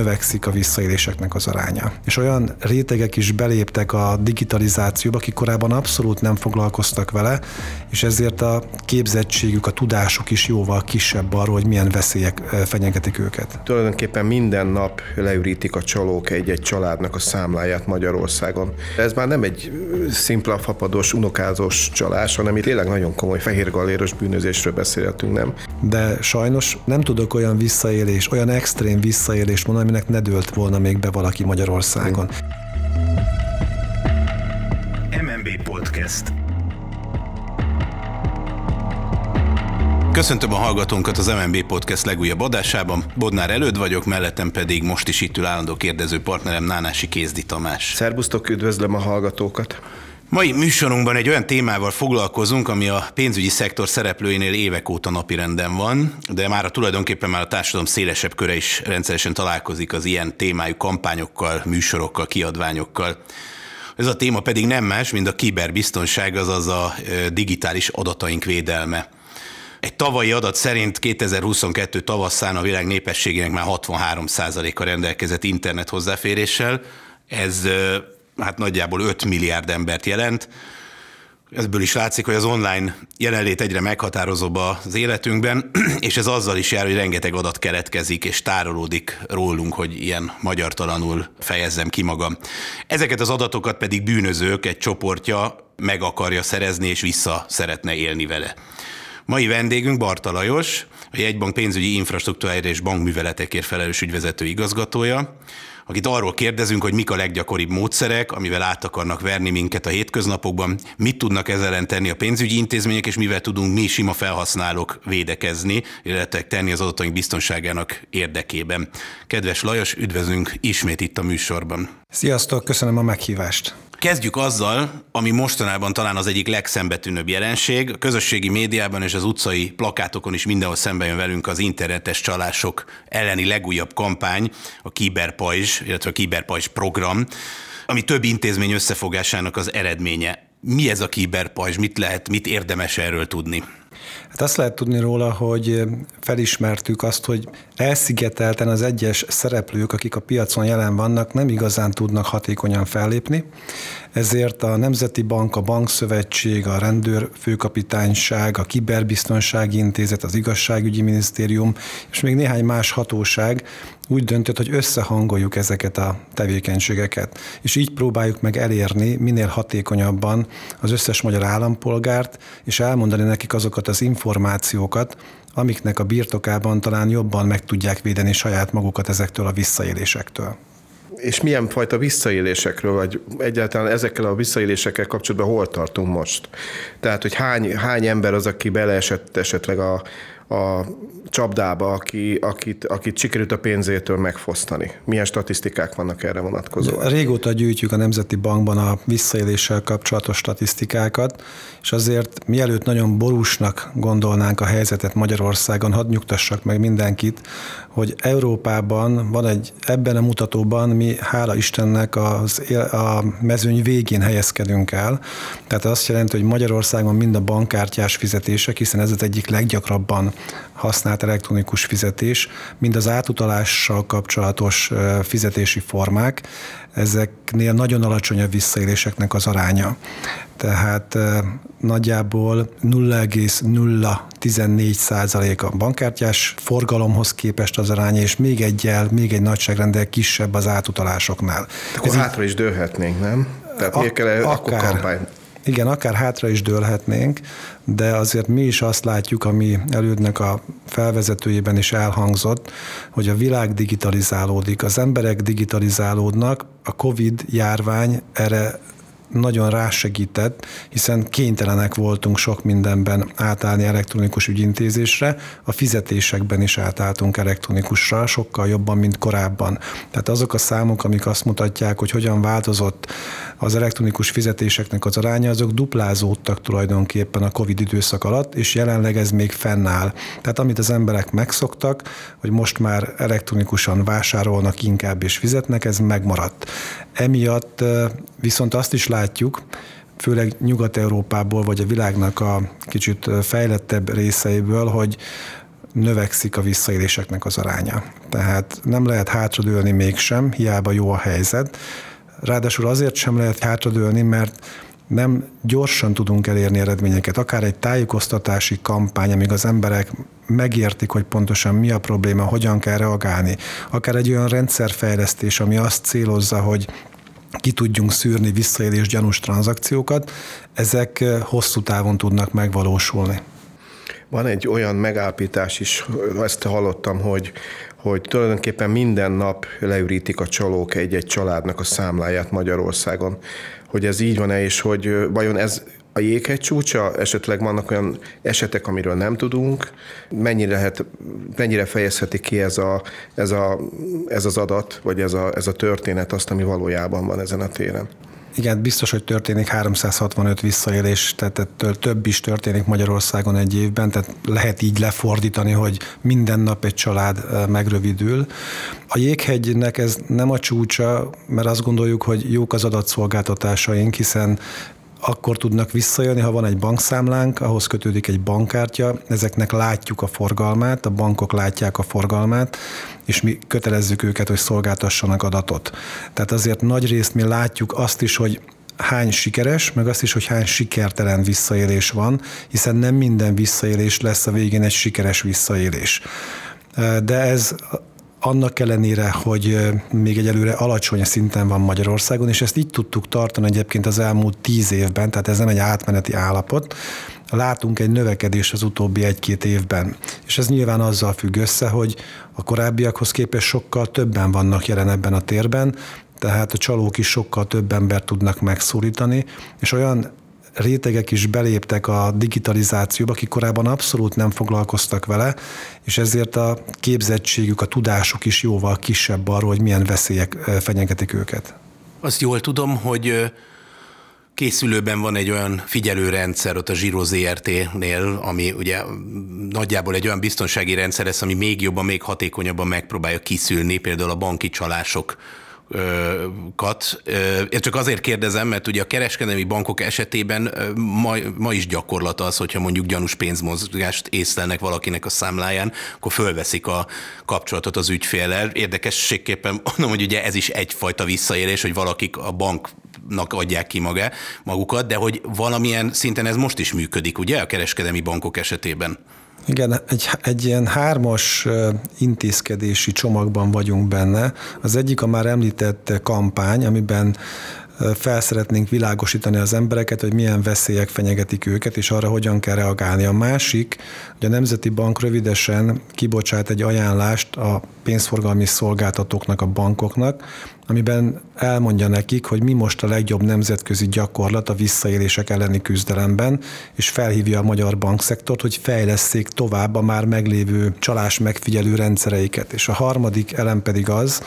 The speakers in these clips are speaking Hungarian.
növekszik a visszaéléseknek az aránya. És olyan rétegek is beléptek a digitalizációba, akik korábban abszolút nem foglalkoztak vele, és ezért a képzettségük, a tudásuk is jóval kisebb arról, hogy milyen veszélyek fenyegetik őket. Tulajdonképpen minden nap leürítik a csalók egy-egy családnak a számláját Magyarországon. Ez már nem egy szimpla fapados, unokázós csalás, hanem itt tényleg nagyon komoly fehérgalléros bűnözésről beszélhetünk, nem? De sajnos nem tudok olyan visszaélés, olyan extrém visszaélést mondani, aminek ne dőlt volna még be valaki Magyarországon. MNB Podcast. Köszöntöm a hallgatónkat az MNB Podcast legújabb adásában. Bodnár előtt vagyok, mellettem pedig most is itt ül állandó kérdező partnerem Nánási Kézdi Tamás. Szerbusztok, üdvözlöm a hallgatókat! Mai műsorunkban egy olyan témával foglalkozunk, ami a pénzügyi szektor szereplőinél évek óta napirenden van, de már a tulajdonképpen már a társadalom szélesebb köre is rendszeresen találkozik az ilyen témájú kampányokkal, műsorokkal, kiadványokkal. Ez a téma pedig nem más, mint a kiberbiztonság, azaz a digitális adataink védelme. Egy tavalyi adat szerint 2022 tavasszán a világ népességének már 63%-a rendelkezett internet hozzáféréssel. Ez hát nagyjából 5 milliárd embert jelent. Ebből is látszik, hogy az online jelenlét egyre meghatározóbb az életünkben, és ez azzal is jár, hogy rengeteg adat keletkezik és tárolódik rólunk, hogy ilyen magyartalanul fejezzem ki magam. Ezeket az adatokat pedig bűnözők egy csoportja meg akarja szerezni és vissza szeretne élni vele. Mai vendégünk Barta Lajos, a jegybank pénzügyi infrastruktúráért és bankműveletekért felelős ügyvezető igazgatója akit arról kérdezünk, hogy mik a leggyakoribb módszerek, amivel át akarnak verni minket a hétköznapokban, mit tudnak ezzel tenni a pénzügyi intézmények, és mivel tudunk mi sima felhasználók védekezni, illetve tenni az adataink biztonságának érdekében. Kedves Lajos, üdvözlünk ismét itt a műsorban. Sziasztok, köszönöm a meghívást. Kezdjük azzal, ami mostanában talán az egyik legszembetűnőbb jelenség. A közösségi médiában és az utcai plakátokon is mindenhol szembe jön velünk az internetes csalások elleni legújabb kampány, a Kiberpajzs, illetve a Kiberpajzs program, ami több intézmény összefogásának az eredménye. Mi ez a Kiberpajzs, mit lehet, mit érdemes erről tudni? Hát azt lehet tudni róla, hogy felismertük azt, hogy elszigetelten az egyes szereplők, akik a piacon jelen vannak, nem igazán tudnak hatékonyan fellépni, ezért a Nemzeti Bank, a Bankszövetség, a Rendőrfőkapitányság, a Kiberbiztonsági Intézet, az Igazságügyi Minisztérium és még néhány más hatóság úgy döntött, hogy összehangoljuk ezeket a tevékenységeket, és így próbáljuk meg elérni minél hatékonyabban az összes magyar állampolgárt, és elmondani nekik azokat az információkat, amiknek a birtokában talán jobban meg tudják védeni saját magukat ezektől a visszaélésektől és milyen fajta visszaélésekről, vagy egyáltalán ezekkel a visszaélésekkel kapcsolatban hol tartunk most? Tehát, hogy hány, hány ember az, aki beleesett esetleg a, a csapdába, aki, akit, akit sikerült a pénzétől megfosztani? Milyen statisztikák vannak erre vonatkozóan? Régóta gyűjtjük a Nemzeti Bankban a visszaéléssel kapcsolatos statisztikákat, és azért mielőtt nagyon borúsnak gondolnánk a helyzetet Magyarországon, hadd nyugtassak meg mindenkit, hogy Európában van egy, ebben a mutatóban mi hála Istennek az, a mezőny végén helyezkedünk el. Tehát azt jelenti, hogy Magyarországon mind a bankkártyás fizetések, hiszen ez az egyik leggyakrabban használt elektronikus fizetés, mind az átutalással kapcsolatos fizetési formák, ezeknél nagyon alacsony a visszaéléseknek az aránya. Tehát nagyjából 0,014 százalék a bankkártyás forgalomhoz képest az aránya, és még egyel, még egy nagyságrendel kisebb az átutalásoknál. Akkor Ez hátra is dőlhetnénk, nem? Tehát a, miért kell akár, akkor kampány? Igen, akár hátra is dőlhetnénk, de azért mi is azt látjuk, ami elődnek a felvezetőjében is elhangzott, hogy a világ digitalizálódik, az emberek digitalizálódnak, a COVID járvány erre nagyon rásegített, hiszen kénytelenek voltunk sok mindenben átállni elektronikus ügyintézésre, a fizetésekben is átálltunk elektronikusra, sokkal jobban, mint korábban. Tehát azok a számok, amik azt mutatják, hogy hogyan változott az elektronikus fizetéseknek az aránya, azok duplázódtak tulajdonképpen a COVID időszak alatt, és jelenleg ez még fennáll. Tehát amit az emberek megszoktak, hogy most már elektronikusan vásárolnak inkább és fizetnek, ez megmaradt. Emiatt viszont azt is látjuk, főleg Nyugat-Európából, vagy a világnak a kicsit fejlettebb részeiből, hogy növekszik a visszaéléseknek az aránya. Tehát nem lehet hátradőlni mégsem, hiába jó a helyzet. Ráadásul azért sem lehet hátradőlni, mert nem gyorsan tudunk elérni eredményeket. Akár egy tájékoztatási kampány, amíg az emberek megértik, hogy pontosan mi a probléma, hogyan kell reagálni. Akár egy olyan rendszerfejlesztés, ami azt célozza, hogy ki tudjunk szűrni visszaélés gyanús tranzakciókat, ezek hosszú távon tudnak megvalósulni. Van egy olyan megállapítás is, ezt hallottam, hogy, hogy tulajdonképpen minden nap leürítik a csalók egy-egy családnak a számláját Magyarországon. Hogy ez így van-e, és hogy vajon ez a jéghegy csúcsa, esetleg vannak olyan esetek, amiről nem tudunk, mennyire, lehet, mennyire fejezheti ki ez, a, ez, a, ez az adat, vagy ez a, ez a történet azt, ami valójában van ezen a téren? Igen, biztos, hogy történik 365 visszaélés, tehát több is történik Magyarországon egy évben, tehát lehet így lefordítani, hogy minden nap egy család megrövidül. A jéghegynek ez nem a csúcsa, mert azt gondoljuk, hogy jók az adatszolgáltatásaink, hiszen akkor tudnak visszajönni, ha van egy bankszámlánk, ahhoz kötődik egy bankkártya, ezeknek látjuk a forgalmát, a bankok látják a forgalmát, és mi kötelezzük őket, hogy szolgáltassanak adatot. Tehát azért nagy részt mi látjuk azt is, hogy hány sikeres, meg azt is, hogy hány sikertelen visszaélés van, hiszen nem minden visszaélés lesz a végén egy sikeres visszaélés. De ez annak ellenére, hogy még egyelőre alacsony szinten van Magyarországon, és ezt így tudtuk tartani egyébként az elmúlt tíz évben, tehát ez nem egy átmeneti állapot, látunk egy növekedés az utóbbi egy-két évben. És ez nyilván azzal függ össze, hogy a korábbiakhoz képest sokkal többen vannak jelen ebben a térben, tehát a csalók is sokkal több embert tudnak megszólítani, és olyan rétegek is beléptek a digitalizációba, akik korábban abszolút nem foglalkoztak vele, és ezért a képzettségük, a tudásuk is jóval kisebb arról, hogy milyen veszélyek fenyegetik őket. Azt jól tudom, hogy készülőben van egy olyan figyelőrendszer ott a Zsiro ZRT-nél, ami ugye nagyjából egy olyan biztonsági rendszer lesz, ami még jobban, még hatékonyabban megpróbálja kiszűrni például a banki csalások kat. Én csak azért kérdezem, mert ugye a kereskedelmi bankok esetében ma, ma is gyakorlat az, hogyha mondjuk gyanús pénzmozgást észlelnek valakinek a számláján, akkor fölveszik a kapcsolatot az ügyféllel. Érdekességképpen mondom, hogy ugye ez is egyfajta visszaélés, hogy valakik a banknak adják ki maga, magukat, de hogy valamilyen szinten ez most is működik, ugye a kereskedelmi bankok esetében? Igen, egy, egy ilyen hármas intézkedési csomagban vagyunk benne. Az egyik a már említett kampány, amiben felszeretnénk világosítani az embereket, hogy milyen veszélyek fenyegetik őket, és arra hogyan kell reagálni. A másik, hogy a Nemzeti Bank rövidesen kibocsát egy ajánlást a pénzforgalmi szolgáltatóknak, a bankoknak, amiben elmondja nekik, hogy mi most a legjobb nemzetközi gyakorlat a visszaélések elleni küzdelemben, és felhívja a magyar bankszektort, hogy fejleszék tovább a már meglévő csalás megfigyelő rendszereiket. És a harmadik elem pedig az,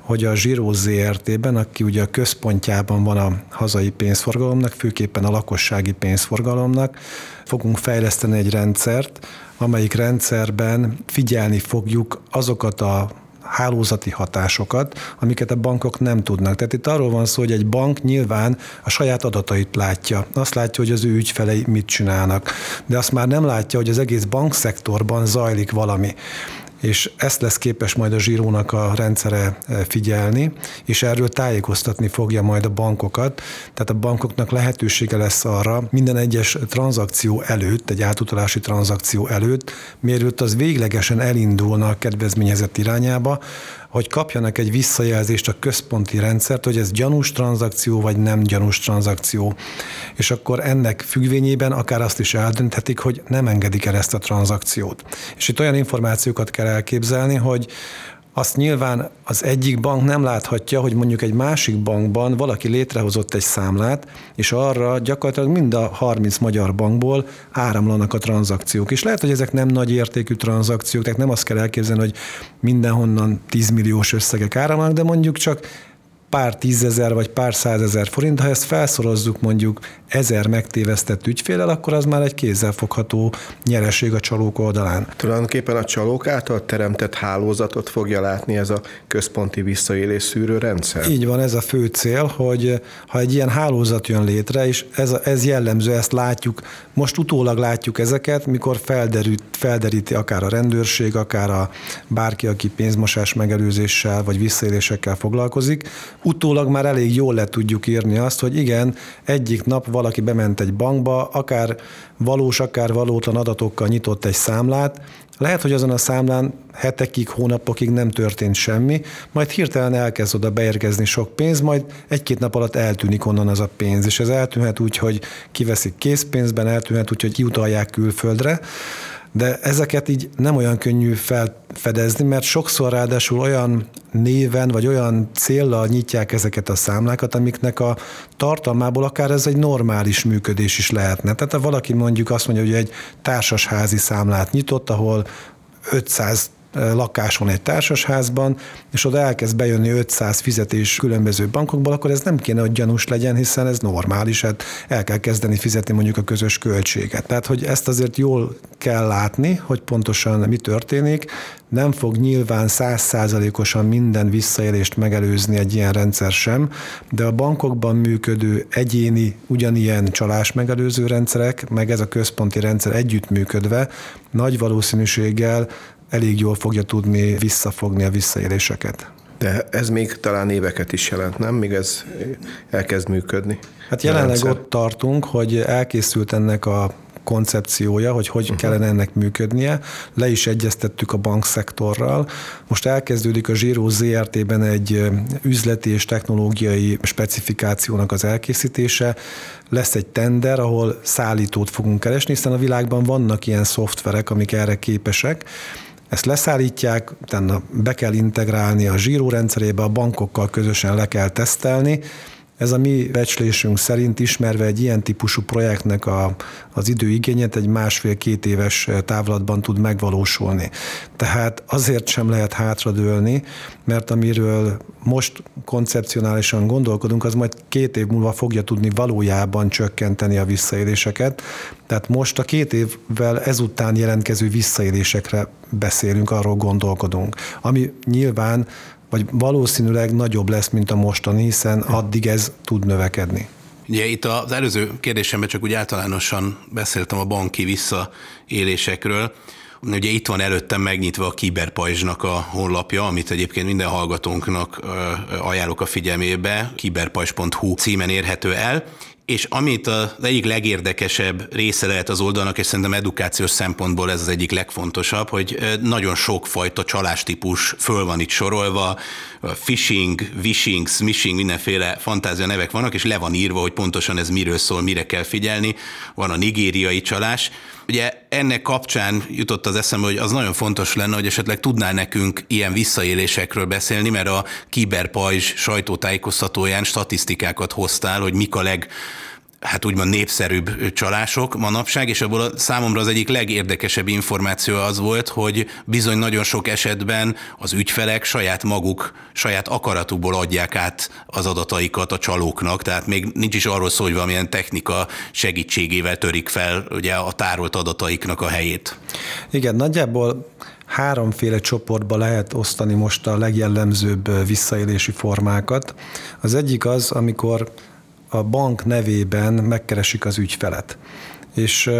hogy a Zsiró ZRT-ben, aki ugye a központjában van a hazai pénzforgalomnak, főképpen a lakossági pénzforgalomnak, fogunk fejleszteni egy rendszert, amelyik rendszerben figyelni fogjuk azokat a hálózati hatásokat, amiket a bankok nem tudnak. Tehát itt arról van szó, hogy egy bank nyilván a saját adatait látja. Azt látja, hogy az ő ügyfelei mit csinálnak. De azt már nem látja, hogy az egész bankszektorban zajlik valami és ezt lesz képes majd a zsírónak a rendszere e, figyelni, és erről tájékoztatni fogja majd a bankokat. Tehát a bankoknak lehetősége lesz arra minden egyes tranzakció előtt, egy átutalási tranzakció előtt, mielőtt az véglegesen elindulna kedvezményezett irányába, hogy kapjanak egy visszajelzést a központi rendszert, hogy ez gyanús tranzakció, vagy nem gyanús tranzakció. És akkor ennek függvényében akár azt is eldönthetik, hogy nem engedik el ezt a tranzakciót. És itt olyan információkat kell elképzelni, hogy azt nyilván az egyik bank nem láthatja, hogy mondjuk egy másik bankban valaki létrehozott egy számlát, és arra gyakorlatilag mind a 30 magyar bankból áramlanak a tranzakciók. És lehet, hogy ezek nem nagy értékű tranzakciók, tehát nem azt kell elképzelni, hogy mindenhonnan 10 milliós összegek áramlanak, de mondjuk csak pár tízezer vagy pár százezer forint, ha ezt felszorozzuk mondjuk ezer megtévesztett ügyfélel, akkor az már egy kézzelfogható nyereség a csalók oldalán. Tulajdonképpen a csalók által teremtett hálózatot fogja látni ez a központi visszaélés szűrő rendszer? Így van, ez a fő cél, hogy ha egy ilyen hálózat jön létre, és ez, ez jellemző, ezt látjuk, most utólag látjuk ezeket, mikor felderít, felderíti akár a rendőrség, akár a bárki, aki pénzmosás megelőzéssel vagy visszaélésekkel foglalkozik, utólag már elég jól le tudjuk írni azt, hogy igen, egyik nap valaki bement egy bankba, akár valós, akár valótlan adatokkal nyitott egy számlát, lehet, hogy azon a számlán hetekig, hónapokig nem történt semmi, majd hirtelen elkezd oda beérkezni sok pénz, majd egy-két nap alatt eltűnik onnan az a pénz, és ez eltűnhet úgy, hogy kiveszik készpénzben, eltűnhet úgy, hogy kiutalják külföldre, de ezeket így nem olyan könnyű felfedezni, mert sokszor ráadásul olyan néven vagy olyan céllal nyitják ezeket a számlákat, amiknek a tartalmából akár ez egy normális működés is lehetne. Tehát ha valaki mondjuk azt mondja, hogy egy társasházi számlát nyitott, ahol 500 lakáson egy társasházban, és oda elkezd bejönni 500 fizetés különböző bankokból, akkor ez nem kéne, hogy gyanús legyen, hiszen ez normális, hát el kell kezdeni fizetni mondjuk a közös költséget. Tehát, hogy ezt azért jól kell látni, hogy pontosan mi történik, nem fog nyilván százszázalékosan minden visszaélést megelőzni egy ilyen rendszer sem, de a bankokban működő egyéni, ugyanilyen csalás megelőző rendszerek, meg ez a központi rendszer együttműködve nagy valószínűséggel elég jól fogja tudni visszafogni a visszaéléseket. De ez még talán éveket is jelent, nem? Míg ez elkezd működni. Hát jelenleg ott tartunk, hogy elkészült ennek a koncepciója, hogy hogy uh-huh. kellene ennek működnie. Le is egyeztettük a bankszektorral. Most elkezdődik a Zsíró ZRT-ben egy üzleti és technológiai specifikációnak az elkészítése. Lesz egy tender, ahol szállítót fogunk keresni, hiszen a világban vannak ilyen szoftverek, amik erre képesek, ezt leszállítják, utána be kell integrálni a zsírórendszerébe, a bankokkal közösen le kell tesztelni, ez a mi becslésünk szerint ismerve egy ilyen típusú projektnek a, az időigényet egy másfél-két éves távlatban tud megvalósulni. Tehát azért sem lehet hátradőlni, mert amiről most koncepcionálisan gondolkodunk, az majd két év múlva fogja tudni valójában csökkenteni a visszaéléseket. Tehát most a két évvel ezután jelentkező visszaélésekre beszélünk, arról gondolkodunk. Ami nyilván vagy valószínűleg nagyobb lesz, mint a mostani, hiszen addig ez tud növekedni. Ugye itt az előző kérdésemben csak úgy általánosan beszéltem a banki visszaélésekről. Ugye itt van előttem megnyitva a Kiberpajzsnak a honlapja, amit egyébként minden hallgatónknak ajánlok a figyelmébe, kiberpajzs.hu címen érhető el, és amit az egyik legérdekesebb része lehet az oldalnak, és szerintem edukációs szempontból ez az egyik legfontosabb, hogy nagyon sok fajta csalástípus föl van itt sorolva, phishing, wishing, smishing, mindenféle fantázia nevek vannak, és le van írva, hogy pontosan ez miről szól, mire kell figyelni. Van a nigériai csalás. Ugye ennek kapcsán jutott az eszembe, hogy az nagyon fontos lenne, hogy esetleg tudnál nekünk ilyen visszaélésekről beszélni, mert a Kiberpajzs sajtótájékoztatóján statisztikákat hoztál, hogy mik a leg hát úgymond népszerűbb csalások manapság, és abból a számomra az egyik legérdekesebb információ az volt, hogy bizony nagyon sok esetben az ügyfelek saját maguk, saját akaratukból adják át az adataikat a csalóknak, tehát még nincs is arról szó, hogy valamilyen technika segítségével törik fel ugye a tárolt adataiknak a helyét. Igen, nagyjából háromféle csoportba lehet osztani most a legjellemzőbb visszaélési formákat. Az egyik az, amikor a bank nevében megkeresik az ügyfelet. És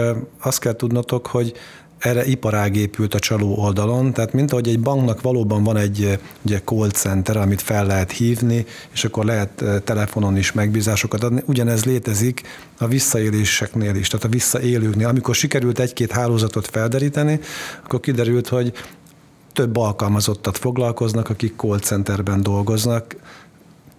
azt kell tudnotok, hogy erre iparág épült a csaló oldalon, tehát mint ahogy egy banknak valóban van egy ugye call center, amit fel lehet hívni, és akkor lehet telefonon is megbízásokat adni, ugyanez létezik a visszaéléseknél is, tehát a visszaélőknél. Amikor sikerült egy-két hálózatot felderíteni, akkor kiderült, hogy több alkalmazottat foglalkoznak, akik call centerben dolgoznak,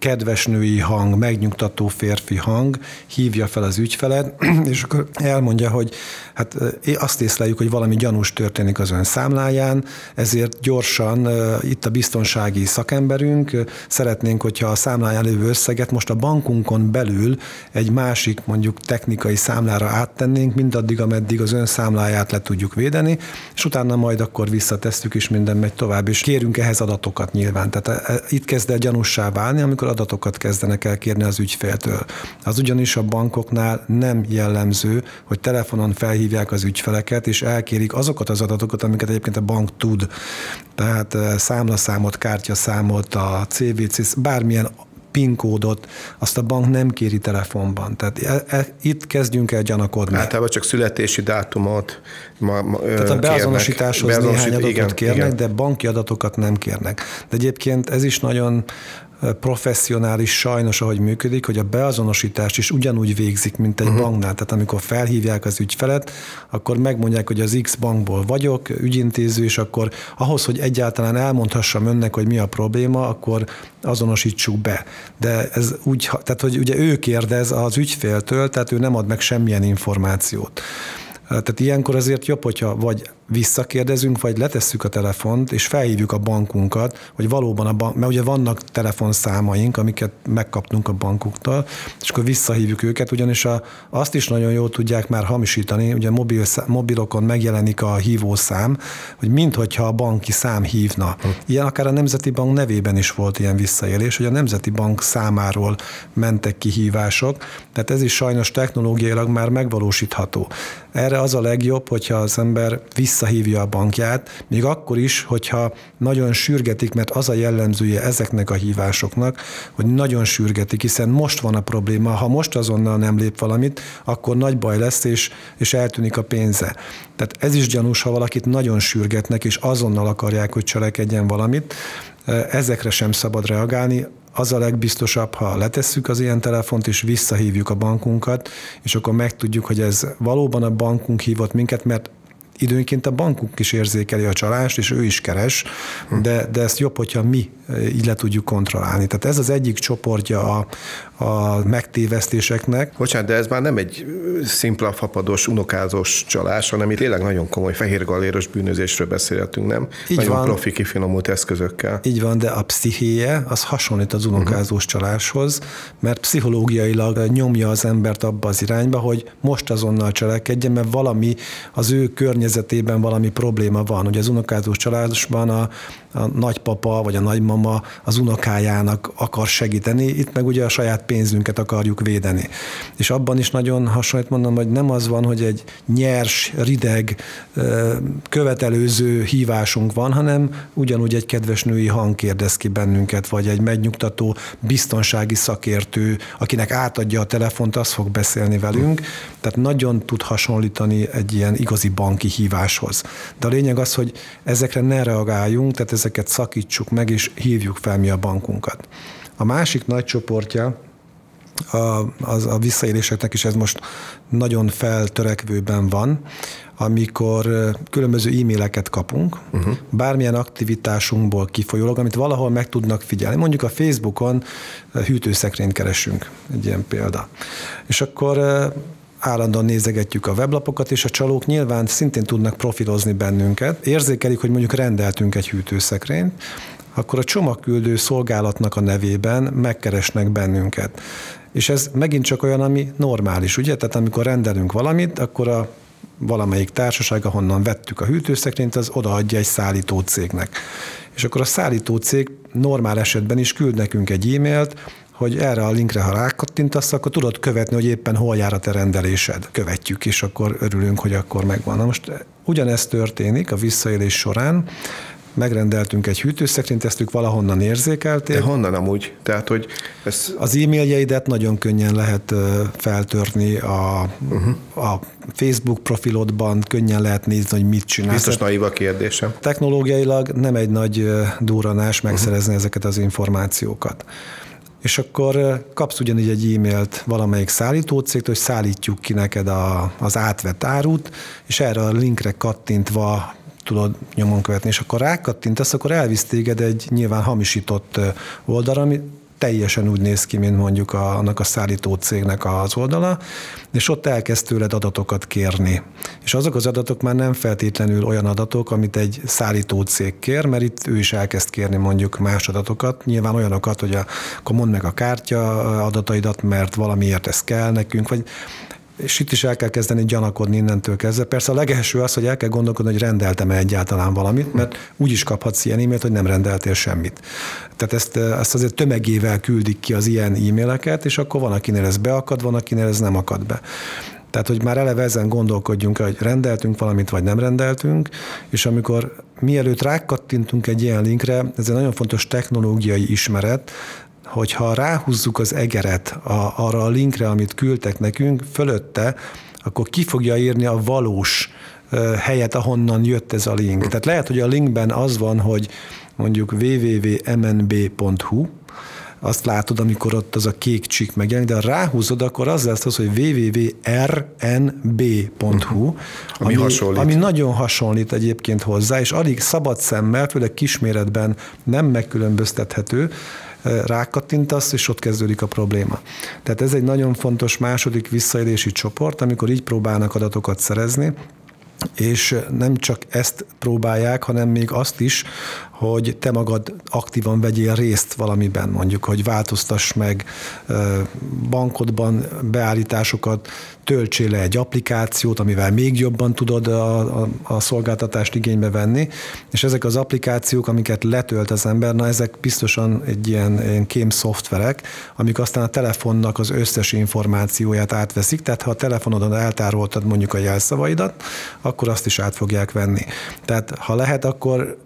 kedves női hang, megnyugtató férfi hang hívja fel az ügyfelet, és akkor elmondja, hogy hát azt észleljük, hogy valami gyanús történik az ön számláján, ezért gyorsan itt a biztonsági szakemberünk, szeretnénk, hogyha a számláján lévő összeget most a bankunkon belül egy másik mondjuk technikai számlára áttennénk, mindaddig, ameddig az ön számláját le tudjuk védeni, és utána majd akkor visszatesszük, és minden megy tovább, és kérünk ehhez adatokat nyilván. Tehát itt kezd el gyanúsá válni, amikor adatokat kezdenek el kérni az ügyféltől. Az ugyanis a bankoknál nem jellemző, hogy telefonon felhívják az ügyfeleket, és elkérik azokat az adatokat, amiket egyébként a bank tud. Tehát számlaszámot, kártyaszámot, a CVC, bármilyen PIN kódot, azt a bank nem kéri telefonban. Tehát e, e, itt kezdjünk el gyanakodni. Általában csak születési dátumot ma, ma, Tehát a beazonosításhoz kérnek. néhány adatot igen, kérnek, igen. de banki adatokat nem kérnek. De egyébként ez is nagyon professzionális sajnos, ahogy működik, hogy a beazonosítást is ugyanúgy végzik, mint egy uh-huh. banknál. Tehát amikor felhívják az ügyfelet, akkor megmondják, hogy az X bankból vagyok, ügyintéző, és akkor ahhoz, hogy egyáltalán elmondhassam önnek, hogy mi a probléma, akkor azonosítsuk be. De ez úgy, tehát hogy ugye ő kérdez az ügyféltől, tehát ő nem ad meg semmilyen információt. Tehát ilyenkor azért jobb, hogyha vagy visszakérdezünk, vagy letesszük a telefont, és felhívjuk a bankunkat, hogy valóban a bank, mert ugye vannak telefonszámaink, amiket megkaptunk a bankuktól, és akkor visszahívjuk őket, ugyanis a, azt is nagyon jól tudják már hamisítani, ugye mobil, mobilokon megjelenik a hívószám, hogy minthogyha a banki szám hívna. Ilyen akár a Nemzeti Bank nevében is volt ilyen visszaélés, hogy a Nemzeti Bank számáról mentek ki hívások, tehát ez is sajnos technológiailag már megvalósítható. Erre az a legjobb, hogyha az ember vissza visszahívja a bankját, még akkor is, hogyha nagyon sürgetik, mert az a jellemzője ezeknek a hívásoknak, hogy nagyon sürgetik, hiszen most van a probléma, ha most azonnal nem lép valamit, akkor nagy baj lesz, és, és eltűnik a pénze. Tehát ez is gyanús, ha valakit nagyon sürgetnek, és azonnal akarják, hogy cselekedjen valamit, ezekre sem szabad reagálni, az a legbiztosabb, ha letesszük az ilyen telefont, és visszahívjuk a bankunkat, és akkor megtudjuk, hogy ez valóban a bankunk hívott minket, mert időnként a bankunk is érzékeli a csalást, és ő is keres, de, de ezt jobb, hogyha mi e, így le tudjuk kontrollálni. Tehát ez az egyik csoportja a, a megtévesztéseknek. Bocsánat, de ez már nem egy szimpla fapados, unokázós csalás, hanem itt tényleg nagyon komoly fehérgaléros bűnözésről beszélhetünk, nem? Így nagyon van. profi, kifinomult eszközökkel. Így van, de a pszichéje az hasonlít az unokázós uh-huh. csaláshoz, mert pszichológiailag nyomja az embert abba az irányba, hogy most azonnal cselekedjen, mert valami az ő környezetében környezetében valami probléma van. Ugye az unokázós családosban a, a nagypapa vagy a nagymama az unokájának akar segíteni, itt meg ugye a saját pénzünket akarjuk védeni. És abban is nagyon hasonlít mondom, hogy nem az van, hogy egy nyers, rideg, követelőző hívásunk van, hanem ugyanúgy egy kedves női hang kérdez ki bennünket, vagy egy megnyugtató biztonsági szakértő, akinek átadja a telefont, az fog beszélni velünk. Tehát nagyon tud hasonlítani egy ilyen igazi banki híváshoz. De a lényeg az, hogy ezekre ne reagáljunk, tehát ezeket szakítsuk meg, és hívjuk fel mi a bankunkat. A másik nagy csoportja a, az, a visszaéléseknek is ez most nagyon feltörekvőben van, amikor különböző e-maileket kapunk, uh-huh. bármilyen aktivitásunkból kifolyólag, amit valahol meg tudnak figyelni. Mondjuk a Facebookon hűtőszekrényt keresünk, egy ilyen példa. És akkor állandóan nézegetjük a weblapokat, és a csalók nyilván szintén tudnak profilozni bennünket. Érzékelik, hogy mondjuk rendeltünk egy hűtőszekrényt, akkor a csomagküldő szolgálatnak a nevében megkeresnek bennünket. És ez megint csak olyan, ami normális, ugye? Tehát amikor rendelünk valamit, akkor a valamelyik társaság, ahonnan vettük a hűtőszekrényt, az odaadja egy szállító cégnek. És akkor a szállító cég normál esetben is küld nekünk egy e-mailt, hogy erre a linkre, ha rákattintasz, akkor tudod követni, hogy éppen hol jár a te rendelésed. Követjük, és akkor örülünk, hogy akkor megvan. Na most ugyanezt történik a visszaélés során, megrendeltünk egy hűtőszekrényt, ezt ők valahonnan érzékelték. De honnan amúgy? Tehát, hogy ez... Az e-mailjeidet nagyon könnyen lehet feltörni a, uh-huh. a Facebook profilodban, könnyen lehet nézni, hogy mit csinálsz. Biztos naiv a kérdésem. Technológiailag nem egy nagy duranás megszerezni uh-huh. ezeket az információkat és akkor kapsz ugyanígy egy e-mailt valamelyik szállítócégtől, hogy szállítjuk ki neked a, az átvett árut, és erre a linkre kattintva tudod nyomon követni, és akkor rákattintasz, akkor elvisz téged egy nyilván hamisított oldalra, ami teljesen úgy néz ki, mint mondjuk a, annak a szállító cégnek az oldala, és ott elkezd tőled adatokat kérni. És azok az adatok már nem feltétlenül olyan adatok, amit egy szállító cég kér, mert itt ő is elkezd kérni mondjuk más adatokat, nyilván olyanokat, hogy a, akkor mondd meg a kártya adataidat, mert valamiért ez kell nekünk, vagy és itt is el kell kezdeni gyanakodni innentől kezdve. Persze a legelső az, hogy el kell gondolkodni, hogy rendeltem-e egyáltalán valamit, mert úgy is kaphatsz ilyen e-mailt, hogy nem rendeltél semmit. Tehát ezt, ezt azért tömegével küldik ki az ilyen e-maileket, és akkor van, akinél ez beakad, van, akinél ez nem akad be. Tehát, hogy már eleve ezen gondolkodjunk, hogy rendeltünk valamit, vagy nem rendeltünk, és amikor mielőtt rákattintunk egy ilyen linkre, ez egy nagyon fontos technológiai ismeret, hogyha ráhúzzuk az egeret a, arra a linkre, amit küldtek nekünk, fölötte, akkor ki fogja írni a valós helyet, ahonnan jött ez a link. Tehát lehet, hogy a linkben az van, hogy mondjuk www.mnb.hu, azt látod, amikor ott az a kék csík megjelenik, de ha ráhúzod, akkor az lesz az, hogy www.rnb.hu, ami, ami, ami nagyon hasonlít egyébként hozzá, és alig szabad szemmel, főleg kisméretben nem megkülönböztethető, rákattintasz, és ott kezdődik a probléma. Tehát ez egy nagyon fontos második visszaélési csoport, amikor így próbálnak adatokat szerezni, és nem csak ezt próbálják, hanem még azt is, hogy te magad aktívan vegyél részt valamiben, mondjuk, hogy változtass meg bankodban beállításokat, töltsél le egy applikációt, amivel még jobban tudod a, a, a szolgáltatást igénybe venni, és ezek az applikációk, amiket letölt az ember, na ezek biztosan egy ilyen, ilyen kém szoftverek, amik aztán a telefonnak az összes információját átveszik, tehát ha a telefonodon eltároltad mondjuk a jelszavaidat, akkor azt is át fogják venni. Tehát ha lehet, akkor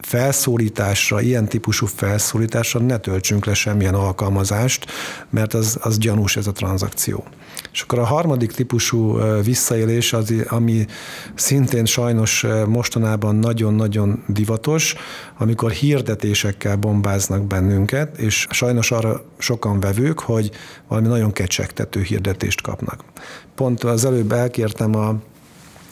felszólításra, ilyen típusú felszólításra ne töltsünk le semmilyen alkalmazást, mert az, az gyanús ez a tranzakció. És akkor a harmadik típusú visszaélés, az, ami szintén sajnos mostanában nagyon-nagyon divatos, amikor hirdetésekkel bombáznak bennünket, és sajnos arra sokan vevők, hogy valami nagyon kecsegtető hirdetést kapnak. Pont az előbb elkértem a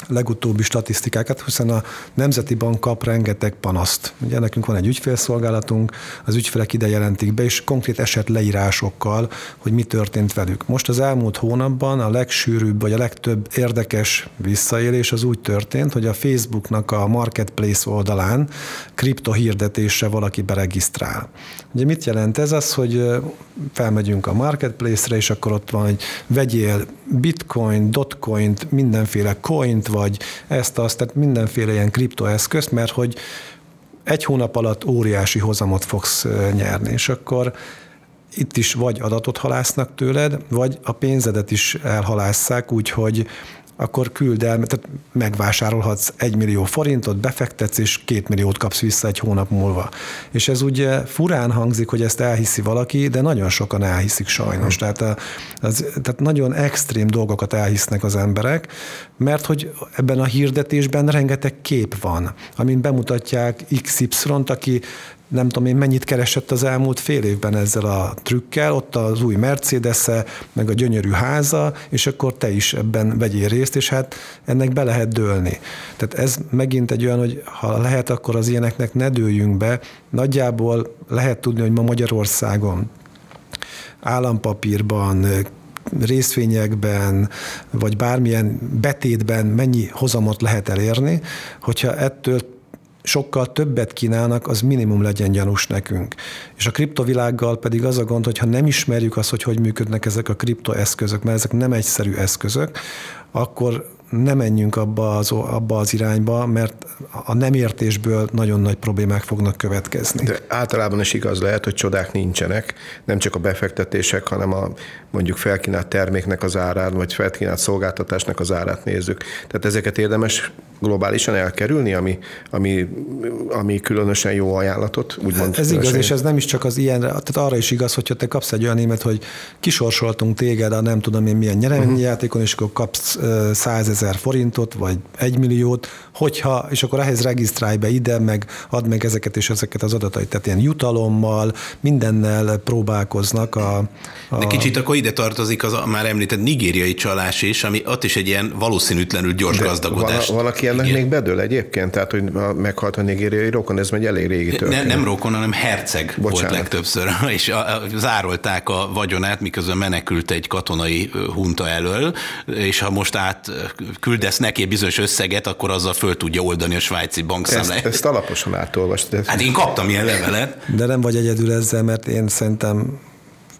legutóbbi statisztikákat, hiszen a Nemzeti Bank kap rengeteg panaszt. Ugye nekünk van egy ügyfélszolgálatunk, az ügyfelek ide jelentik be, és konkrét eset leírásokkal, hogy mi történt velük. Most az elmúlt hónapban a legsűrűbb, vagy a legtöbb érdekes visszaélés az úgy történt, hogy a Facebooknak a Marketplace oldalán kriptohirdetésre valaki beregisztrál. Ugye mit jelent ez? Az, hogy felmegyünk a Marketplace-re, és akkor ott van, hogy vegyél bitcoin, dotcoin, mindenféle coint, vagy ezt, azt, tehát mindenféle ilyen kriptoeszközt, mert hogy egy hónap alatt óriási hozamot fogsz nyerni, és akkor itt is vagy adatot halásznak tőled, vagy a pénzedet is elhalásszák, úgyhogy akkor küld el, tehát megvásárolhatsz egy millió forintot, befektetsz, és két milliót kapsz vissza egy hónap múlva. És ez ugye furán hangzik, hogy ezt elhiszi valaki, de nagyon sokan elhiszik sajnos. Tehát, a, az, tehát nagyon extrém dolgokat elhisznek az emberek, mert hogy ebben a hirdetésben rengeteg kép van, amin bemutatják XY-t, aki nem tudom én mennyit keresett az elmúlt fél évben ezzel a trükkel, ott az új mercedes meg a gyönyörű háza, és akkor te is ebben vegyél részt, és hát ennek be lehet dőlni. Tehát ez megint egy olyan, hogy ha lehet, akkor az ilyeneknek ne dőljünk be. Nagyjából lehet tudni, hogy ma Magyarországon állampapírban, részvényekben, vagy bármilyen betétben mennyi hozamot lehet elérni, hogyha ettől sokkal többet kínálnak, az minimum legyen gyanús nekünk. És a kriptovilággal pedig az a gond, hogy ha nem ismerjük azt, hogy hogy működnek ezek a kriptoeszközök, mert ezek nem egyszerű eszközök, akkor ne menjünk abba az, abba az irányba, mert a nem értésből nagyon nagy problémák fognak következni. De általában is igaz lehet, hogy csodák nincsenek, nem csak a befektetések, hanem a mondjuk felkínált terméknek az árát, vagy felkínált szolgáltatásnak az árát nézzük. Tehát ezeket érdemes globálisan elkerülni, ami, ami, ami különösen jó ajánlatot, úgymond. Ez igaz, és ez nem is csak az ilyen, tehát arra is igaz, hogyha te kapsz egy olyan német, hogy kisorsoltunk téged a nem tudom én milyen nyereményjátékon, uh-huh. és akkor kapsz százezer forintot, vagy egy milliót, hogyha, és akkor ehhez regisztrálj be ide, meg add meg ezeket és ezeket az adatait. Tehát ilyen jutalommal, mindennel próbálkoznak a, a... De kicsit akkor ide tartozik az a már említett nigériai csalás is, ami ott is egy ilyen valószínűtlenül gyors De gazdagodás. Vala, valaki ennek Igen. még bedől egyébként? Tehát, hogy meghalt a nigériai rokon, ez megy elég régi történet. Ne, nem rokon, hanem herceg Bocsánat. volt legtöbbször, és a, a, zárolták a vagyonát, miközben menekült egy katonai hunta elől, és ha most át küldesz neki bizonyos összeget, akkor azzal föl tudja oldani a svájci bankszámláját. Ezt, ezt alaposan átolvastad. Hát én kaptam ilyen levelet. De nem vagy egyedül ezzel, mert én szerintem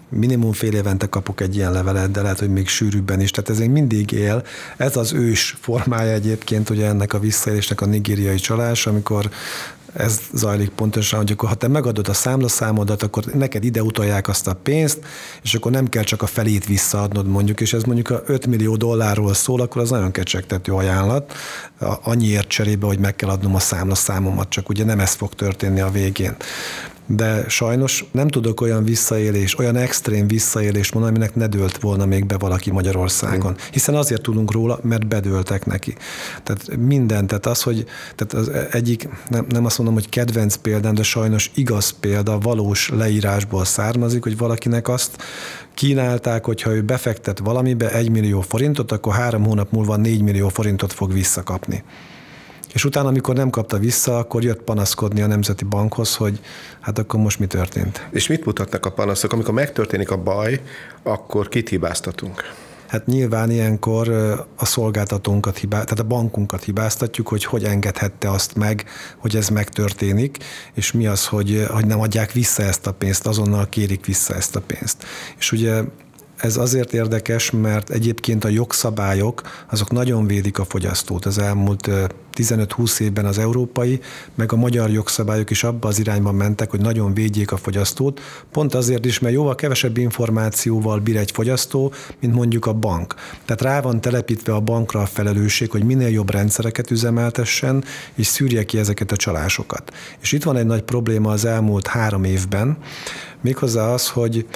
minimum fél évente kapok egy ilyen levelet, de lehet, hogy még sűrűbben is. Tehát ez még mindig él. Ez az ős formája egyébként ugye ennek a visszaélésnek a nigériai csalás, amikor ez zajlik pontosan, hogy akkor ha te megadod a számlaszámodat, akkor neked ide utalják azt a pénzt, és akkor nem kell csak a felét visszaadnod mondjuk, és ez mondjuk a 5 millió dollárról szól, akkor az nagyon kecsegtető ajánlat, annyiért cserébe, hogy meg kell adnom a számlaszámomat, csak ugye nem ez fog történni a végén de sajnos nem tudok olyan visszaélés, olyan extrém visszaélést mondani, aminek ne dőlt volna még be valaki Magyarországon. Hiszen azért tudunk róla, mert bedőltek neki. Tehát minden, tehát az, hogy tehát az egyik, nem, nem azt mondom, hogy kedvenc példám, de sajnos igaz példa, valós leírásból származik, hogy valakinek azt kínálták, hogy ha ő befektet valamibe egy millió forintot, akkor három hónap múlva négy millió forintot fog visszakapni. És utána, amikor nem kapta vissza, akkor jött panaszkodni a Nemzeti Bankhoz, hogy hát akkor most mi történt. És mit mutatnak a panaszok? Amikor megtörténik a baj, akkor kit hibáztatunk? Hát nyilván ilyenkor a szolgáltatónkat, hibá, tehát a bankunkat hibáztatjuk, hogy hogy engedhette azt meg, hogy ez megtörténik, és mi az, hogy, hogy nem adják vissza ezt a pénzt, azonnal kérik vissza ezt a pénzt. És ugye ez azért érdekes, mert egyébként a jogszabályok azok nagyon védik a fogyasztót. Az elmúlt 15-20 évben az európai, meg a magyar jogszabályok is abba az irányba mentek, hogy nagyon védjék a fogyasztót, pont azért is, mert jóval kevesebb információval bír egy fogyasztó, mint mondjuk a bank. Tehát rá van telepítve a bankra a felelősség, hogy minél jobb rendszereket üzemeltessen, és szűrje ki ezeket a csalásokat. És itt van egy nagy probléma az elmúlt három évben, méghozzá az, hogy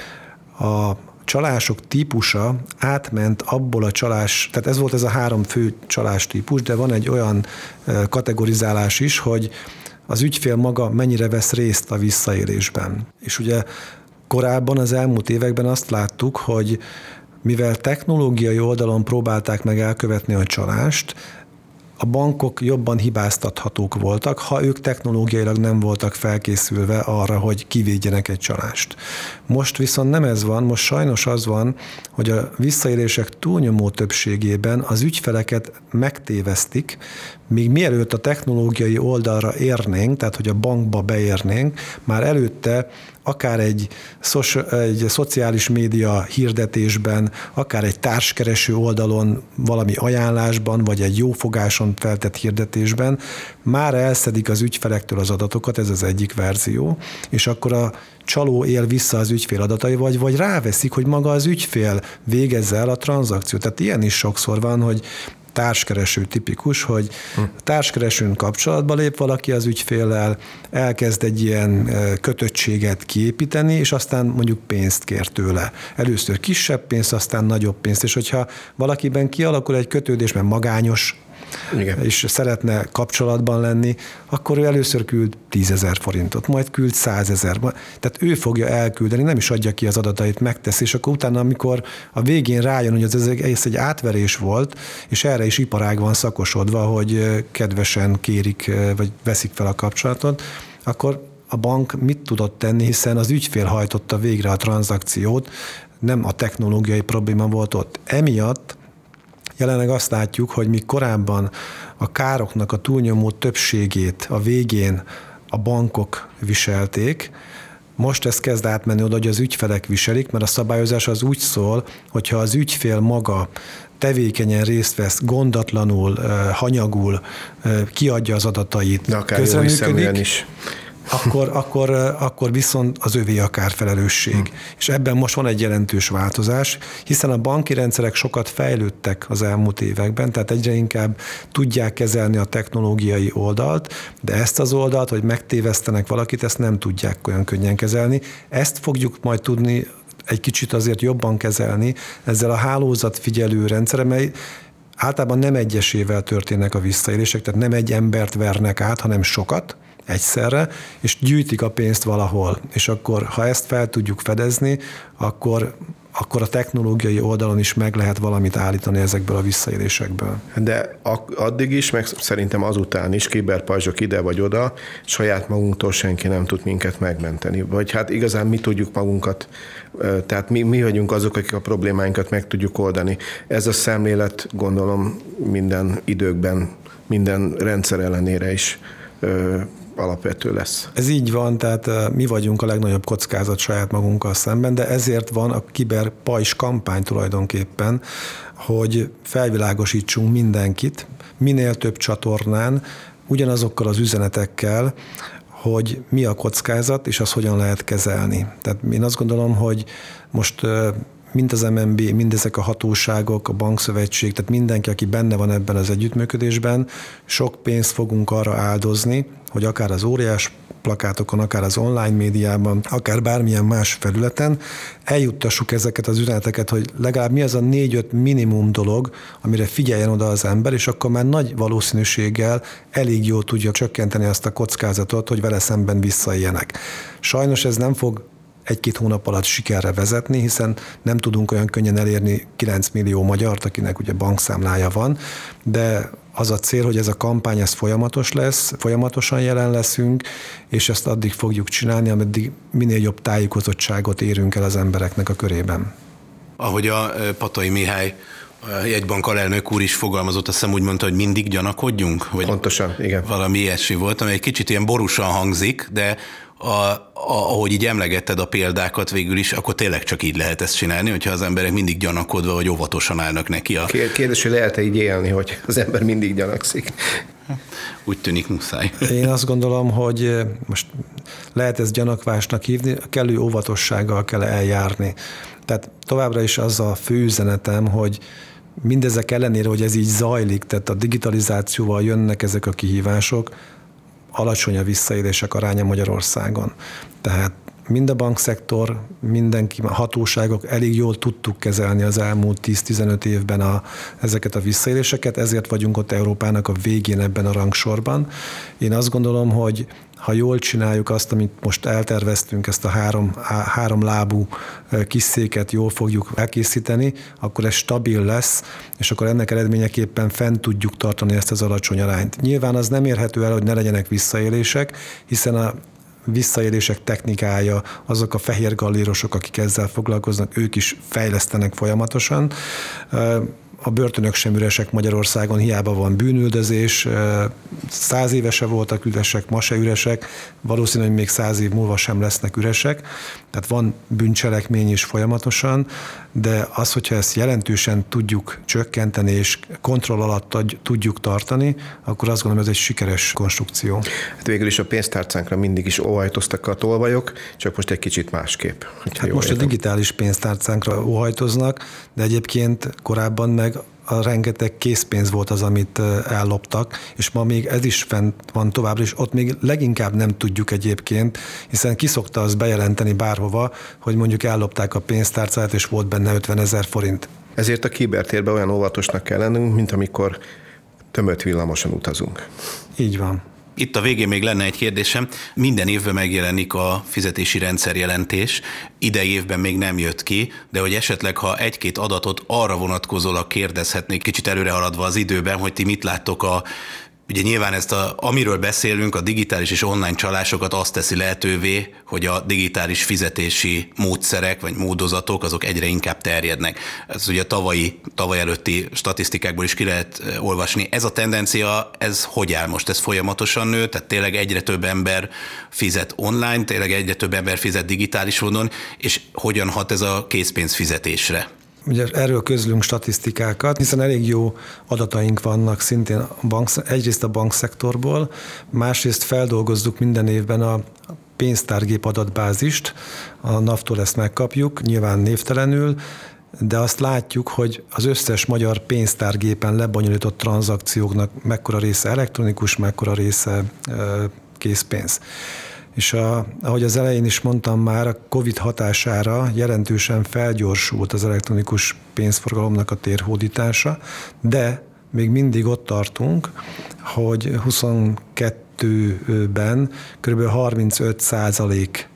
a csalások típusa átment abból a csalás, tehát ez volt ez a három fő csalás típus, de van egy olyan kategorizálás is, hogy az ügyfél maga mennyire vesz részt a visszaélésben. És ugye korábban az elmúlt években azt láttuk, hogy mivel technológiai oldalon próbálták meg elkövetni a csalást, a bankok jobban hibáztathatók voltak, ha ők technológiailag nem voltak felkészülve arra, hogy kivédjenek egy csalást. Most viszont nem ez van, most sajnos az van, hogy a visszaélések túlnyomó többségében az ügyfeleket megtévesztik, még mielőtt a technológiai oldalra érnénk, tehát hogy a bankba beérnénk, már előtte akár egy, egy szociális média hirdetésben, akár egy társkereső oldalon valami ajánlásban, vagy egy jófogáson feltett hirdetésben már elszedik az ügyfelektől az adatokat, ez az egyik verzió, és akkor a csaló él vissza az ügyfél adatai, vagy, vagy ráveszik, hogy maga az ügyfél végezze el a tranzakciót. Tehát ilyen is sokszor van, hogy társkereső tipikus, hogy társkeresőn kapcsolatba lép valaki az ügyféllel, elkezd egy ilyen kötöttséget kiépíteni, és aztán mondjuk pénzt kér tőle. Először kisebb pénzt, aztán nagyobb pénzt, és hogyha valakiben kialakul egy kötődés, mert magányos, igen. és szeretne kapcsolatban lenni, akkor ő először küld 10 ezer forintot, majd küld 100 ezer. Tehát ő fogja elküldeni, nem is adja ki az adatait, megteszi, és akkor utána, amikor a végén rájön, hogy ez, ez egy átverés volt, és erre is iparág van szakosodva, hogy kedvesen kérik, vagy veszik fel a kapcsolatot, akkor a bank mit tudott tenni, hiszen az ügyfél hajtotta végre a tranzakciót, nem a technológiai probléma volt ott. Emiatt Jelenleg azt látjuk, hogy mi korábban a károknak a túlnyomó többségét a végén a bankok viselték, most ez kezd átmenni oda, hogy az ügyfelek viselik, mert a szabályozás az úgy szól, hogyha az ügyfél maga tevékenyen részt vesz, gondatlanul, hanyagul, kiadja az adatait, De akár közreműködik, is akkor, akkor, akkor viszont az övé a kárfelelősség. Hmm. És ebben most van egy jelentős változás, hiszen a banki rendszerek sokat fejlődtek az elmúlt években, tehát egyre inkább tudják kezelni a technológiai oldalt, de ezt az oldalt, hogy megtévesztenek valakit, ezt nem tudják olyan könnyen kezelni. Ezt fogjuk majd tudni egy kicsit azért jobban kezelni ezzel a hálózat figyelő rendszerrel, mely általában nem egyesével történnek a visszaélések, tehát nem egy embert vernek át, hanem sokat, egyszerre, és gyűjtik a pénzt valahol. És akkor, ha ezt fel tudjuk fedezni, akkor akkor a technológiai oldalon is meg lehet valamit állítani ezekből a visszaélésekből. De addig is, meg szerintem azután is kiberpajzsok ide vagy oda, saját magunktól senki nem tud minket megmenteni. Vagy hát igazán mi tudjuk magunkat, tehát mi, mi vagyunk azok, akik a problémáinkat meg tudjuk oldani. Ez a szemlélet gondolom minden időkben, minden rendszer ellenére is alapvető lesz. Ez így van, tehát mi vagyunk a legnagyobb kockázat saját magunkkal szemben, de ezért van a kiber pajs kampány tulajdonképpen, hogy felvilágosítsunk mindenkit, minél több csatornán, ugyanazokkal az üzenetekkel, hogy mi a kockázat, és az hogyan lehet kezelni. Tehát én azt gondolom, hogy most mind az MNB, mind ezek a hatóságok, a bankszövetség, tehát mindenki, aki benne van ebben az együttműködésben, sok pénzt fogunk arra áldozni, hogy akár az óriás plakátokon, akár az online médiában, akár bármilyen más felületen eljuttassuk ezeket az üzeneteket, hogy legalább mi az a négy-öt minimum dolog, amire figyeljen oda az ember, és akkor már nagy valószínűséggel elég jól tudja csökkenteni azt a kockázatot, hogy vele szemben visszaéljenek. Sajnos ez nem fog egy-két hónap alatt sikerre vezetni, hiszen nem tudunk olyan könnyen elérni 9 millió magyart, akinek ugye bankszámlája van, de az a cél, hogy ez a kampány ez folyamatos lesz, folyamatosan jelen leszünk, és ezt addig fogjuk csinálni, ameddig minél jobb tájékozottságot érünk el az embereknek a körében. Ahogy a Patai Mihály jegybank alelnök úr is fogalmazott, azt hiszem úgy mondta, hogy mindig gyanakodjunk? Vagy Pontosan, igen. Valami ilyesmi volt, ami egy kicsit ilyen borúsan hangzik, de a, a, ahogy így emlegetted a példákat végül is, akkor tényleg csak így lehet ezt csinálni, hogyha az emberek mindig gyanakodva vagy óvatosan állnak neki. A... Kérdés, hogy lehet-e így élni, hogy az ember mindig gyanakszik? Úgy tűnik muszáj. Én azt gondolom, hogy most lehet ezt gyanakvásnak hívni, kellő óvatossággal kell eljárni. Tehát továbbra is az a fő üzenetem, hogy mindezek ellenére, hogy ez így zajlik, tehát a digitalizációval jönnek ezek a kihívások, alacsony a visszaélések aránya Magyarországon. Tehát mind a bankszektor, mindenki, a hatóságok elég jól tudtuk kezelni az elmúlt 10-15 évben a, ezeket a visszaéléseket, ezért vagyunk ott Európának a végén ebben a rangsorban. Én azt gondolom, hogy ha jól csináljuk azt, amit most elterveztünk, ezt a három, három lábú kis széket jól fogjuk elkészíteni, akkor ez stabil lesz, és akkor ennek eredményeképpen fent tudjuk tartani ezt az alacsony arányt. Nyilván az nem érhető el, hogy ne legyenek visszaélések, hiszen a visszaélések technikája, azok a fehér gallérosok, akik ezzel foglalkoznak, ők is fejlesztenek folyamatosan a börtönök sem üresek Magyarországon, hiába van bűnüldözés, száz évese voltak üresek, ma se üresek, valószínű, hogy még száz év múlva sem lesznek üresek, tehát van bűncselekmény is folyamatosan, de az, hogyha ezt jelentősen tudjuk csökkenteni és kontroll alatt tudjuk tartani, akkor azt gondolom, ez egy sikeres konstrukció. Hát végül is a pénztárcánkra mindig is óhajtoztak a tolvajok, csak most egy kicsit másképp. Hát most értem. a digitális pénztárcánkra óhajtoznak, de egyébként korábban meg a rengeteg készpénz volt az, amit elloptak, és ma még ez is fent van továbbra, és ott még leginkább nem tudjuk egyébként, hiszen kiszokta az bejelenteni bárhova, hogy mondjuk ellopták a pénztárcát, és volt benne 50 ezer forint. Ezért a kibertérben olyan óvatosnak kell lennünk, mint amikor tömött villamoson utazunk. Így van. Itt a végén még lenne egy kérdésem. Minden évben megjelenik a fizetési rendszerjelentés. Idei évben még nem jött ki, de hogy esetleg, ha egy-két adatot arra vonatkozólag kérdezhetnék, kicsit előre haladva az időben, hogy ti mit láttok a Ugye nyilván ezt, a, amiről beszélünk, a digitális és online csalásokat azt teszi lehetővé, hogy a digitális fizetési módszerek vagy módozatok azok egyre inkább terjednek. Ez ugye a tavalyi, tavaly előtti statisztikákból is ki lehet eh, olvasni. Ez a tendencia, ez hogy áll most? Ez folyamatosan nő, tehát tényleg egyre több ember fizet online, tényleg egyre több ember fizet digitális módon, és hogyan hat ez a készpénzfizetésre? Ugye erről közlünk statisztikákat, hiszen elég jó adataink vannak szintén a bank, egyrészt a bankszektorból, másrészt feldolgozzuk minden évben a pénztárgép adatbázist, a NAV-tól ezt megkapjuk, nyilván névtelenül, de azt látjuk, hogy az összes magyar pénztárgépen lebonyolított tranzakcióknak mekkora része elektronikus, mekkora része készpénz és a, ahogy az elején is mondtam már, a COVID hatására jelentősen felgyorsult az elektronikus pénzforgalomnak a térhódítása, de még mindig ott tartunk, hogy 22-ben kb. 35 százalék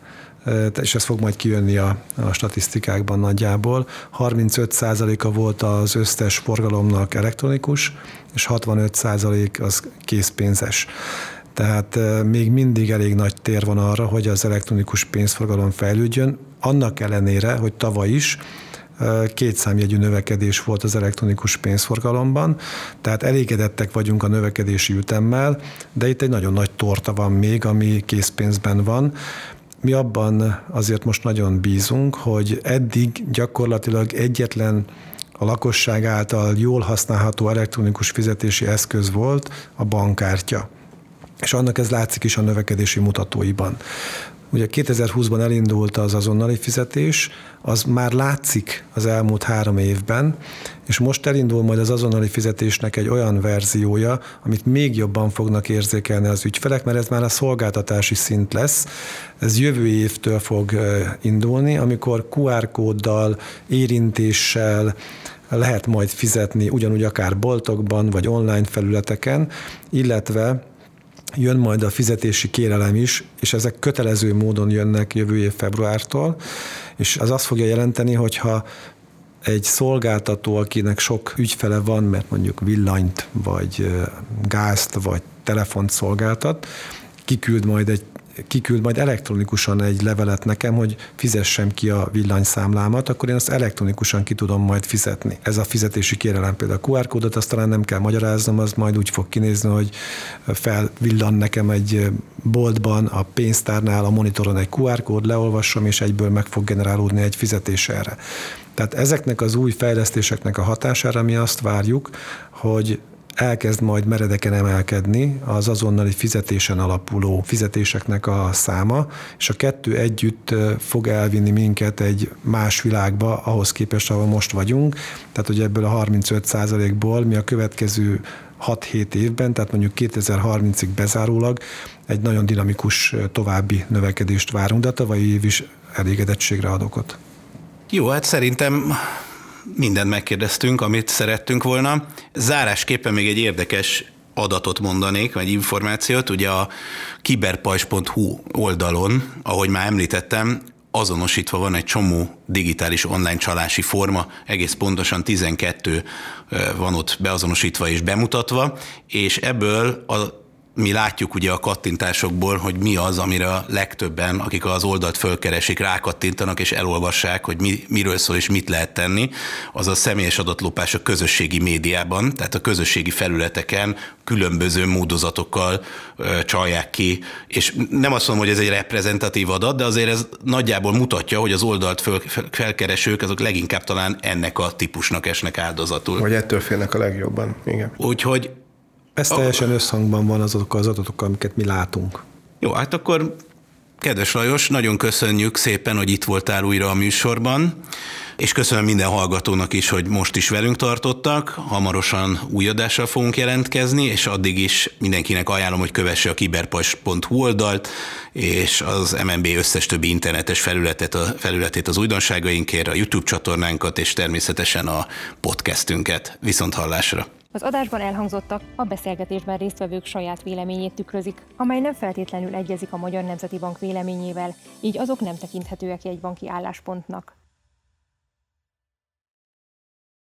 és ez fog majd kijönni a, a statisztikákban nagyjából. 35%-a volt az összes forgalomnak elektronikus, és 65% az készpénzes. Tehát még mindig elég nagy tér van arra, hogy az elektronikus pénzforgalom fejlődjön, annak ellenére, hogy tavaly is kétszámjegyű növekedés volt az elektronikus pénzforgalomban, tehát elégedettek vagyunk a növekedési ütemmel, de itt egy nagyon nagy torta van még, ami készpénzben van. Mi abban azért most nagyon bízunk, hogy eddig gyakorlatilag egyetlen a lakosság által jól használható elektronikus fizetési eszköz volt a bankkártya. És annak ez látszik is a növekedési mutatóiban. Ugye 2020-ban elindult az azonnali fizetés, az már látszik az elmúlt három évben, és most elindul majd az azonnali fizetésnek egy olyan verziója, amit még jobban fognak érzékelni az ügyfelek, mert ez már a szolgáltatási szint lesz. Ez jövő évtől fog indulni, amikor QR kóddal, érintéssel, lehet majd fizetni ugyanúgy akár boltokban, vagy online felületeken, illetve jön majd a fizetési kérelem is, és ezek kötelező módon jönnek jövő év februártól, és az azt fogja jelenteni, hogyha egy szolgáltató, akinek sok ügyfele van, mert mondjuk villanyt, vagy gázt, vagy telefont szolgáltat, kiküld majd egy kiküld majd elektronikusan egy levelet nekem, hogy fizessem ki a villanyszámlámat, akkor én azt elektronikusan ki tudom majd fizetni. Ez a fizetési kérelem például a QR kódot, azt talán nem kell magyaráznom, az majd úgy fog kinézni, hogy felvillan nekem egy boltban, a pénztárnál, a monitoron egy QR kód, leolvasom, és egyből meg fog generálódni egy fizetés erre. Tehát ezeknek az új fejlesztéseknek a hatására mi azt várjuk, hogy elkezd majd meredeken emelkedni az azonnali fizetésen alapuló fizetéseknek a száma, és a kettő együtt fog elvinni minket egy más világba, ahhoz képest, ahol most vagyunk. Tehát, hogy ebből a 35% ból mi a következő 6-7 évben, tehát mondjuk 2030-ig bezárólag egy nagyon dinamikus további növekedést várunk, de a tavalyi év is elégedettségre ad okot. Jó, hát szerintem mindent megkérdeztünk, amit szerettünk volna. Zárásképpen még egy érdekes adatot mondanék, vagy információt. Ugye a kiberpajs.hu oldalon, ahogy már említettem, azonosítva van egy csomó digitális online csalási forma, egész pontosan 12 van ott beazonosítva és bemutatva, és ebből a mi látjuk ugye a kattintásokból, hogy mi az, amire a legtöbben, akik az oldalt fölkeresik, rákattintanak és elolvassák, hogy mi, miről szól és mit lehet tenni, az a személyes adatlopás a közösségi médiában, tehát a közösségi felületeken különböző módozatokkal ö, csalják ki, és nem azt mondom, hogy ez egy reprezentatív adat, de azért ez nagyjából mutatja, hogy az oldalt föl, felkeresők azok leginkább talán ennek a típusnak esnek áldozatul. Vagy ettől félnek a legjobban, igen. Úgyhogy ez teljesen összhangban van azokkal az adatokkal, amiket mi látunk. Jó, hát akkor kedves Lajos, nagyon köszönjük szépen, hogy itt voltál újra a műsorban, és köszönöm minden hallgatónak is, hogy most is velünk tartottak. Hamarosan új adással fogunk jelentkezni, és addig is mindenkinek ajánlom, hogy kövesse a kiberpas.hu oldalt, és az MNB összes többi internetes felületet, a felületét az újdonságainkért, a YouTube csatornánkat, és természetesen a podcastünket. Viszont hallásra! Az adásban elhangzottak a beszélgetésben résztvevők saját véleményét tükrözik, amely nem feltétlenül egyezik a Magyar Nemzeti Bank véleményével, így azok nem tekinthetőek egy banki álláspontnak.